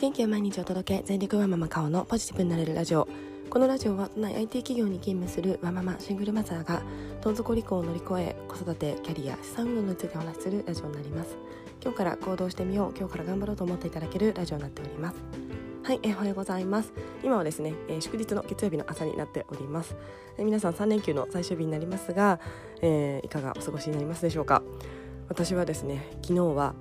元気は毎日お届け全力ワンママ顔のポジティブになれるラジオ。このラジオは都内 IT 企業に勤務するワンママシングルマザーがどん底離婚を乗り越え子育てキャリア資産運動についてお話しするラジオになります。今日から行動してみよう今日から頑張ろうと思っていただけるラジオになっております。はい、えーおはようございます。今はですね、えー祝日の月曜日の朝になっております、えー皆さん3連休の最終日になりますが、えーいかがお過ごしになりますでしょうか。私はですね昨日は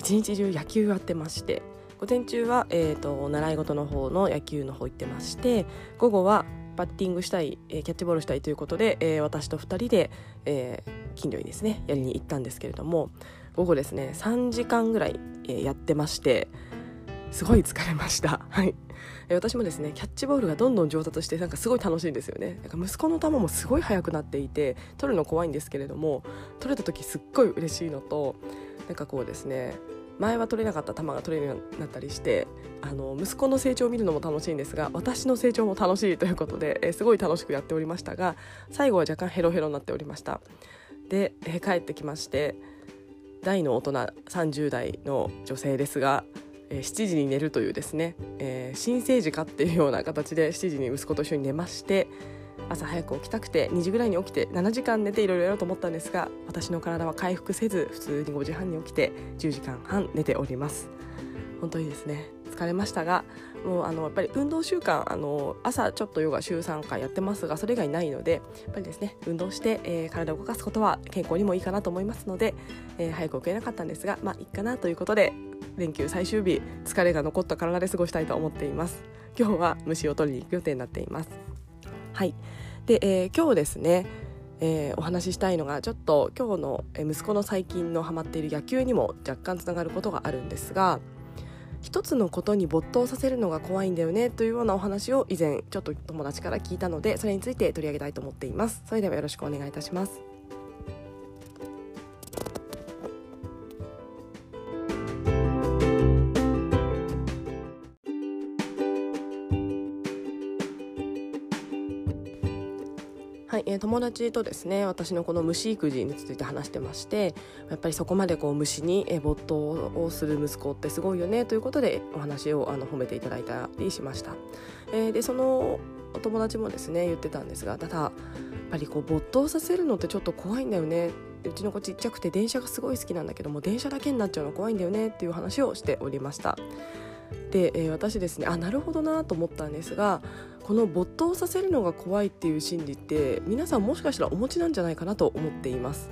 一日中野球やってまして午前中は、えー、と習い事の方の野球の方行ってまして午後はバッティングしたい、えーキャッチボールしたいということで、えー私と2人で、えー近所にですねやりに行ったんですけれども午後ですね3時間ぐらい、えやってましてすごい疲れました。はい私もですねキャッチボールがどんどん上達してなんかすごい楽しいんですよねなんか息子の球もすごい速くなっていて取るの怖いんですけれども取れた時すっごい嬉しいのとなんかこうですね前は取れなかった球が取れるようになったりしてあの息子の成長を見るのも楽しいんですが私の成長も楽しいということで、えーすごい楽しくやっておりましたが最後は若干ヘロヘロになっておりました。で、えー帰ってきまして大の大人30代の女性ですが、えー7時に寝るというですね、えー新生児かっていうような形で7時に息子と一緒に寝まして朝早く起きたくて2時ぐらいに起きて7時間寝ていろいろやろうと思ったんですが私の体は回復せず普通に5時半に起きて10時間半寝ております。本当にですね疲れましたがもうあのやっぱり運動習慣あの朝ちょっとヨガ週3回やってますがそれ以外ないのでやっぱりですね運動して、えー体を動かすことは健康にもいいかなと思いますので、えー早く起きれなかったんですがまあいいかなということで連休最終日疲れが残った体で過ごしたいと思っています。今日は虫を取りに行く予定になっています。で、えー今日ですねえーお話ししたいのがちょっと今日の息子の最近のハマっている野球にも若干つながることがあるんですが一つのことに没頭させるのが怖いんだよねというようなお話を以前ちょっと友達から聞いたのでそれについて取り上げたいと思っています。それではよろしくお願いいたします。えー友達とですね私のこの虫育児について話してましてやっぱりそこまでこう虫に没頭をする息子ってすごいよねということでお話をあの褒めていただいたりしました、えーでそのお友達もですね言ってたんですがただやっぱりこう没頭させるのってちょっと怖いんだよね。うちの子ちっちゃくて電車がすごい好きなんだけども電車だけになっちゃうの怖いんだよねっていう話をしておりました。で、えー私ですねあなるほどなと思ったんですがこの没頭させるのが怖いっていう心理って皆さんもしかしたらお持ちなんじゃないかなと思っています。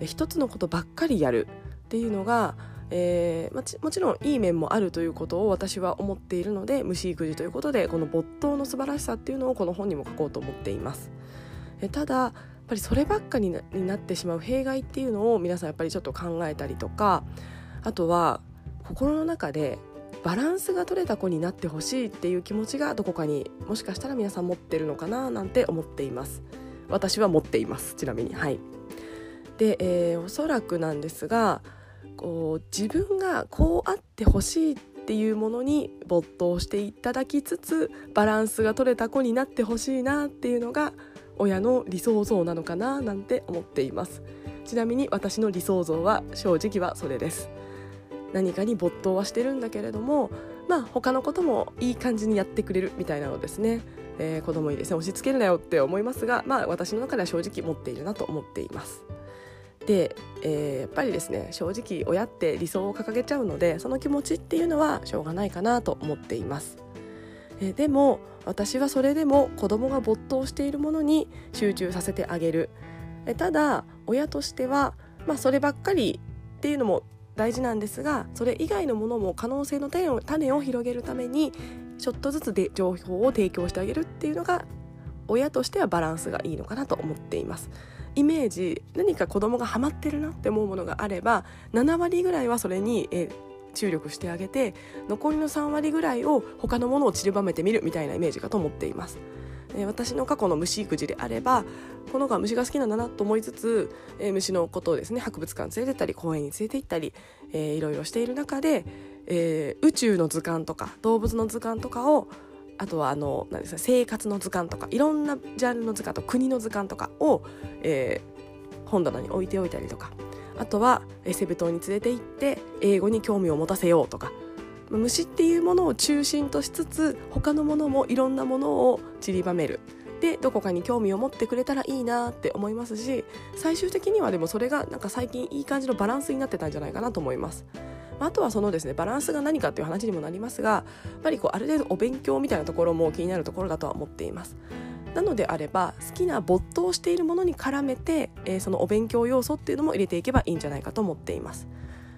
一つのことばっかりやるっていうのが、えーまちもちろんいい面もあるということを私は思っているので虫育児ということでこの没頭の素晴らしさっていうのをこの本にも書こうと思っています。えただやっぱりそればっかりになってしまう弊害っていうのを皆さんやっぱりちょっと考えたりとかあとは心の中でバランスが取れた子になってほしいっていう気持ちがどこかにもしかしたら皆さん持ってるのかななんて思っています。私は持っています。ちなみに。はい。で、えーおそらくなんですがこう自分がこうあってほしいっていうものに没頭していただきつつバランスが取れた子になってほしいなっていうのが親の理想像なのかななんて思っています。ちなみに私の理想像は正直はそれです。何かに没頭はしてるんだけれどもまあ他のこともいい感じにやってくれるみたいなのですね、えー子供にですね。押し付けるなよって思いますがまあ私の中では正直持っているなと思っています。で、えーやっぱりですね正直親って理想を掲げちゃうのでその気持ちっていうのはしょうがないかなと思っています。えでも私はそれでも子供が没頭しているものに集中させてあげる。えただ親としては、まあ、そればっかりっていうのも大事なんですがそれ以外のものも可能性の種を種を広げるためにちょっとずつで情報を提供してあげるっていうのが親としてはバランスがいいのかなと思っています。イメージ何か子供がハマってるなって思うものがあれば7割ぐらいはそれに、えー注力してあげて残りの3割ぐらいを他のものを散りばめてみるみたいなイメージかと思っています。えー私の過去の虫育児であればこの子は虫が好きなんだなと思いつつ、えー虫のことをですね博物館連れてったり公園に連れて行ったり、えーいろいろしている中で、えー宇宙の図鑑とか動物の図鑑とかをあとはあのなんですか生活の図鑑とかいろんなジャンルの図鑑と国の図鑑とかを、えー本棚に置いておいたりとかあとはセイ部島に連れて行って英語に興味を持たせようとか虫っていうものを中心としつつ他のものもいろんなものを散りばめるでどこかに興味を持ってくれたらいいなって思いますし最終的にはでもそれがなんか最近いい感じのバランスになってたんじゃないかなと思います。あとはそのですねバランスが何かっていう話にもなりますがやっぱりこうある程度お勉強みたいなところも気になるところだとは思っています。なのであれば好きな没頭しているものに絡めて、えー、そのお勉強要素っていうのも入れていけばいいんじゃないかと思っています。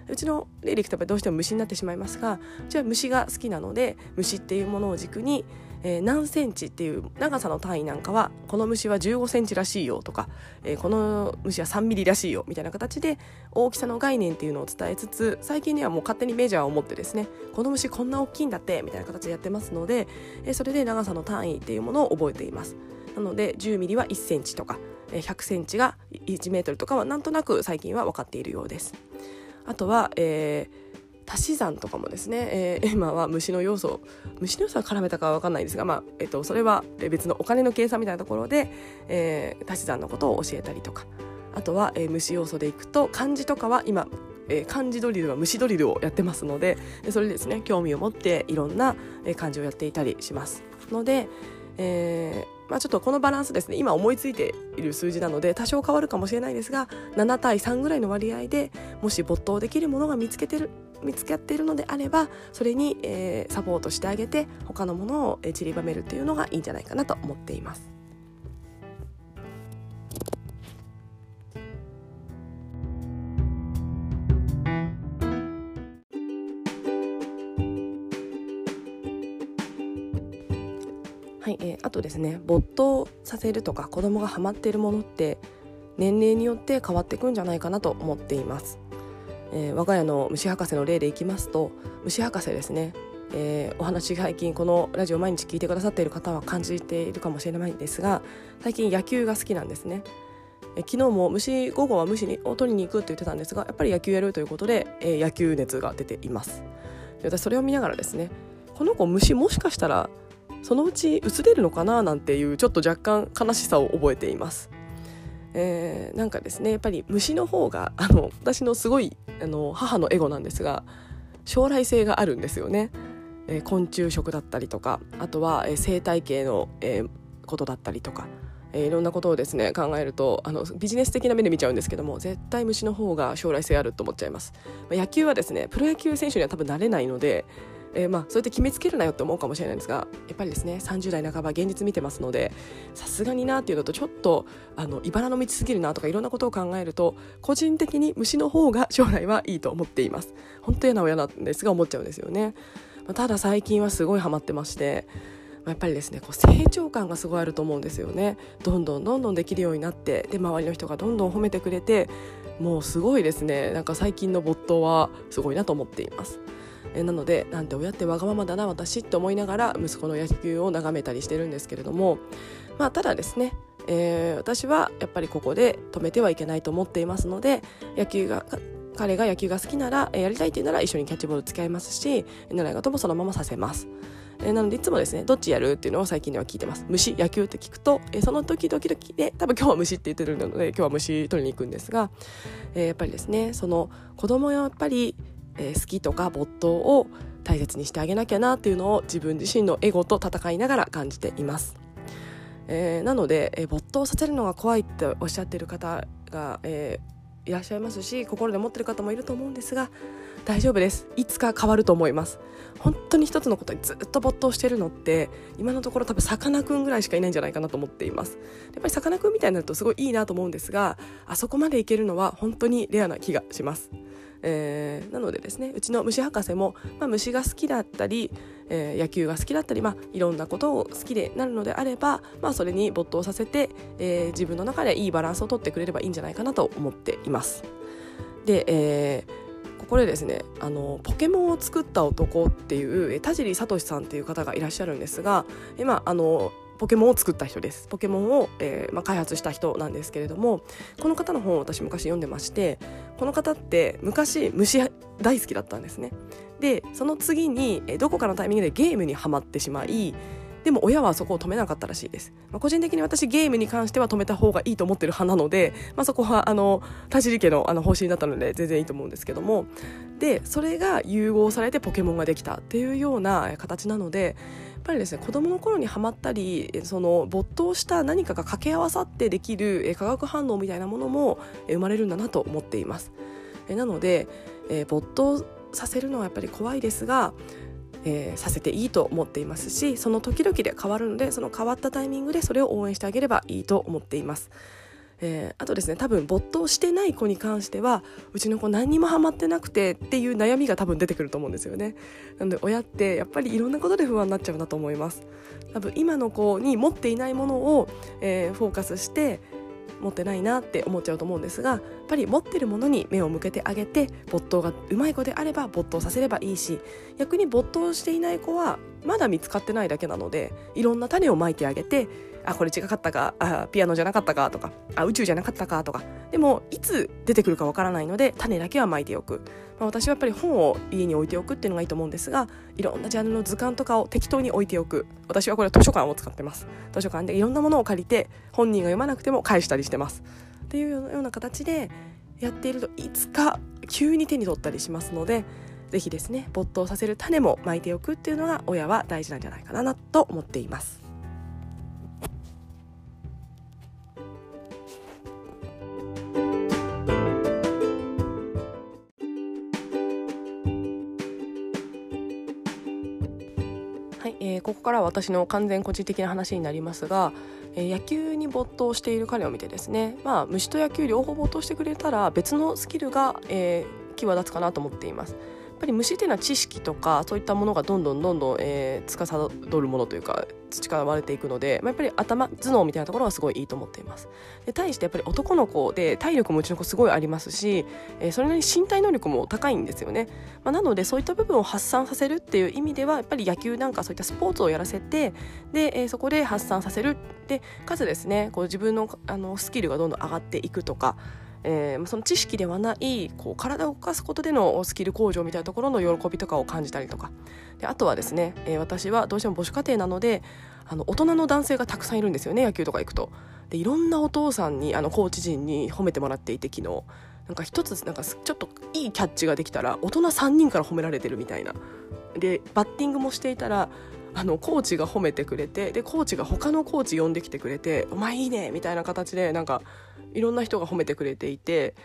うちの霊力とどうしても虫になってしまいますがうちは虫が好きなので虫っていうものを軸に、えー、何センチっていう長さの単位なんかはこの虫は15センチらしいよとか、えー、この虫は3ミリらしいよみたいな形で大きさの概念っていうのを伝えつつ最近にはもう勝手にメジャーを持ってですねこの虫こんな大きいんだってみたいな形でやってますので、えー、それで長さの単位っていうものを覚えています。なので10ミリは1センチとか100センチが1メートルとかはなんとなく最近は分かっているようです。あとは、えー、足し算とかもですね、えー、今は虫の要素虫の要素は絡めたかは分かんないですが、まあえっと、それは別のお金の計算みたいなところで、えー、足し算のことを教えたりとか。あとは、えー、虫要素でいくと漢字とかは今えー、漢字ドリルは虫ドリルをやってますのでそれですね興味を持っていろんな、漢字をやっていたりしますので、えーまあ、ちょっとこのバランスですね今思いついている数字なので多少変わるかもしれないですが7対3ぐらいの割合でもし没頭できるものが見つけてる見つけっているのであればそれに、えー、サポートしてあげて他のものを散りばめるっていうのがいいんじゃないかなと思っています。はい、えー、あとですね没頭させるとか子供がハマっているものって年齢によって変わっていくんじゃないかなと思っています、えー、我が家の虫博士の例でいきますと虫博士ですねえー、お話最近このラジオ毎日聞いてくださっている方は感じているかもしれないんですが最近野球が好きなんですね、え昨日も虫午後は虫を取りに行くって言ってたんですがやっぱり野球やるということで、えー、野球熱が出ています。で私それを見ながらですねこの子虫もしかしたらそのうち移れるのかななんていうちょっと若干悲しさを覚えています。えー、なんかですねやっぱり虫の方があの私のすごいあの母のエゴなんですが将来性があるんですよね。えー、昆虫食だったりとかあとは、えー、生態系の、えー、ことだったりとか、えー、いろんなことをですね考えるとあのビジネス的な目で見ちゃうんですけども絶対虫の方が将来性あると思っちゃいます。まあ、野球はですねプロ野球選手には多分なれないのでえー、まあそうやって決めつけるなよって思うかもしれないんですがやっぱりですね30代半ば現実見てますのでさすがになっていうのとちょっとあの茨の道すぎるなとかいろんなことを考えると個人的に虫の方が将来はいいと思っています。本当嫌な親なんですが思っちゃうんですよね、まあ、ただ最近はすごいハマってましてやっぱりですねこう成長感がすごいあると思うんですよね。どんどんどんどんできるようになってで周りの人がどんどん褒めてくれてもうすごいですね。なんか最近の没頭はすごいなと思っています。えなのでなんて親ってわがままだな私って思いながら息子の野球を眺めたりしてるんですけれども、まあ、ただですね、えー、私はやっぱりここで止めてはいけないと思っていますので野球が彼が野球が好きならやりたいって言うなら一緒にキャッチボール付き合いますし習い事もそのままさせます。えなのでいつもですねどっちやるっていうのを最近では聞いてます虫野球って聞くと、えその時々で多分今日は虫って言ってるので今日は虫取りに行くんですが、えー、やっぱりですねその子供はやっぱりえー、好きとか没頭を大切にしてあげなきゃなっていうのを自分自身のエゴと戦いながら感じています。えー、なので、えー、没頭させるのが怖いっておっしゃってる方が、えー、いらっしゃいますし心で持ってる方もいると思うんですが大丈夫です。いつか変わると思います。本当に一つのことにずっと没頭してるのって今のところ多分さかなクンぐらいしかいないんじゃないかなと思っています。やっぱりさかなクンみたいになるとすごいいいなと思うんですがあそこまでいけるのは本当にレアな気がします。えー、なのでですねうちの虫博士も、まあ、虫が好きだったり、えー、野球が好きだったり、まあ、いろんなことを好きでなるのであれば、まあ、それに没頭させて、えー、自分の中でいいバランスをとってくれればいいんじゃないかなと思っています。で、えー、ここでですねあのポケモンを作った男っていう田尻聡さんっていう方がいらっしゃるんですが今あのポケモンを作った人です。ポケモンを、えーまあ、開発した人なんですけれどもこの方の本を私昔読んでましてこの方って昔虫大好きだったんですね。でその次に、えどこかのタイミングでゲームにはまってしまいでも親はそこを止めなかったらしいです、まあ、個人的に私ゲームに関しては止めた方がいいと思ってる派なので、まあ、そこはあの田尻家のあの方針だったので全然いいと思うんですけども。でそれが融合されてポケモンができたっていうような形なのでやっぱりですね子供の頃にはまったりその没頭した何かが掛け合わさってできる化学反応みたいなものも生まれるんだなと思っています。なので没頭させるのはやっぱり怖いですがえー、させていいと思っていますしその時々で変わるのでその変わったタイミングでそれを応援してあげればいいと思っています。えー、あとですね多分没頭してない子に関してはうちの子何にもハマってなくてっていう悩みが多分出てくると思うんですよねなので親ってやっぱりいろんなことで不安になっちゃうなと思います多分今の子に持っていないものを、えー、フォーカスして持ってないなって思っちゃうと思うんですがやっぱり持ってるものに目を向けてあげて没頭がうまい子であれば没頭させればいいし逆に没頭していない子はまだ見つかってないだけなのでいろんな種をまいてあげてあこれ違かったか。あピアノじゃなかったか。とか。あ宇宙じゃなかったか。とか。でもいつ出てくるかわからないので種だけはまいておく、まあ、私はやっぱり本を家に置いておくっていうのがいいと思うんですがいろんなジャンルの図鑑とかを適当に置いておく。私はこれは図書館を使ってます。図書館でいろんなものを借りて本人が読まなくても返したりしてます。っていうような形でやっているといつか急に手に取ったりしますのでぜひですね没頭させる種もまいておくっていうのが親は大事なんじゃないかなと思っています。から私の完全個人的な話になりますが、えー、野球に没頭している彼を見てですね、まあ、虫と野球両方没頭してくれたら別のスキルが、えー、際立つかなと思っています。ぱり虫っていうのは知識とかそういったものがどんどんどんどん、えー、司るものというか培われていくので、まあ、やっぱり頭頭脳みたいなところはすごいいいと思っています。で対してやっぱり男の子で体力もうちの子すごいありますし、えー、それなりに身体能力も高いんですよね、まあ、なのでそういった部分を発散させるっていう意味ではやっぱり野球なんかそういったスポーツをやらせてで、えー、そこで発散させるでかつですねこう自分のあのスキルがどんどん上がっていくとかえー、その知識ではないこう体を動かすことでのスキル向上みたいなところの喜びとかを感じたりとか。であとはですね、えー、私はどうしても母子家庭なのであの大人の男性がたくさんいるんですよね野球とか行くと。でいろんなお父さんにあのコーチ陣に褒めてもらっていて昨日。なんか一つなんかちょっといいキャッチができたら大人3人から褒められてるみたいな。でバッティングもしていたらあのコーチが褒めてくれてでコーチが他のコーチ呼んできてくれて「お前いいね」みたいな形でなんかいろんな人が褒めてくれていて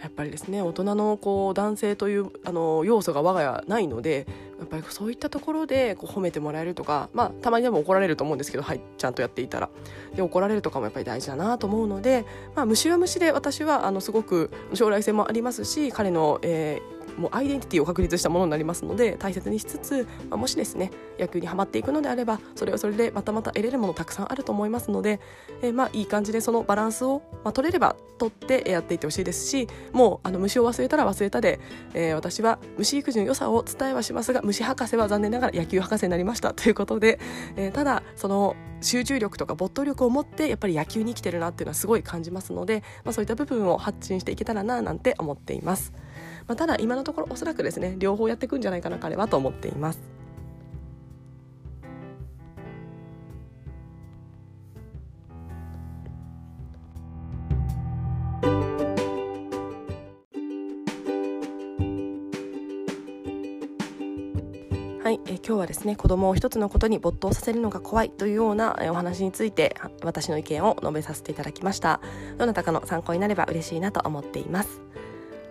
やっぱりですね大人のこう男性というあの要素が我が家ないのでやっぱりそういったところでこう褒めてもらえるとか、まあ、たまにでも怒られると思うんですけど、はい、ちゃんとやっていたら。で怒られるとかもやっぱり大事だなと思うので、まあ、虫は虫で私はあのすごく将来性もありますし彼の、えー、もうアイデンティティを確立したものになりますので大切にしつつ、まあ、もしですね野球にはまっていくのであればそれはそれでまたまた得れるものたくさんあると思いますので、えー、まあいい感じでそのバランスを、まあ、取れれば取ってやっていってほしいですしもうあの虫を忘れたら忘れたで、えー、私は虫育児の良さを伝えはしますが虫博士は残念ながら野球博士になりましたということで、えー、ただその集中力とか没頭力を持ってやっぱり野球に生きてるなっていうのはすごい感じますので、まあ、そういった部分を発信していけたらななんて思っています。まあ、ただ今のところおそらくですね両方やっていくんじゃないかな彼はと思っています。ですね子供を一つのことに没頭させるのが怖いというようなお話について私の意見を述べさせていただきました。どなたかの参考になれば嬉しいなと思っています。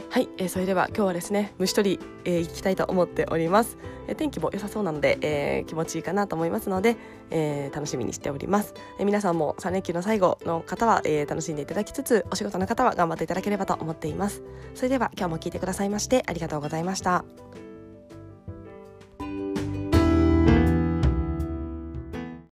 はい、えー、それでは今日はですね虫取り、えー、行きたいと思っております、えー、天気も良さそうなので、えー、気持ちいいかなと思いますので、えー、楽しみにしております、えー、皆さんも3連休の最後の方は、えー、楽しんでいただきつつお仕事の方は頑張っていただければと思っています。それでは今日も聞いてくださいましてありがとうございました。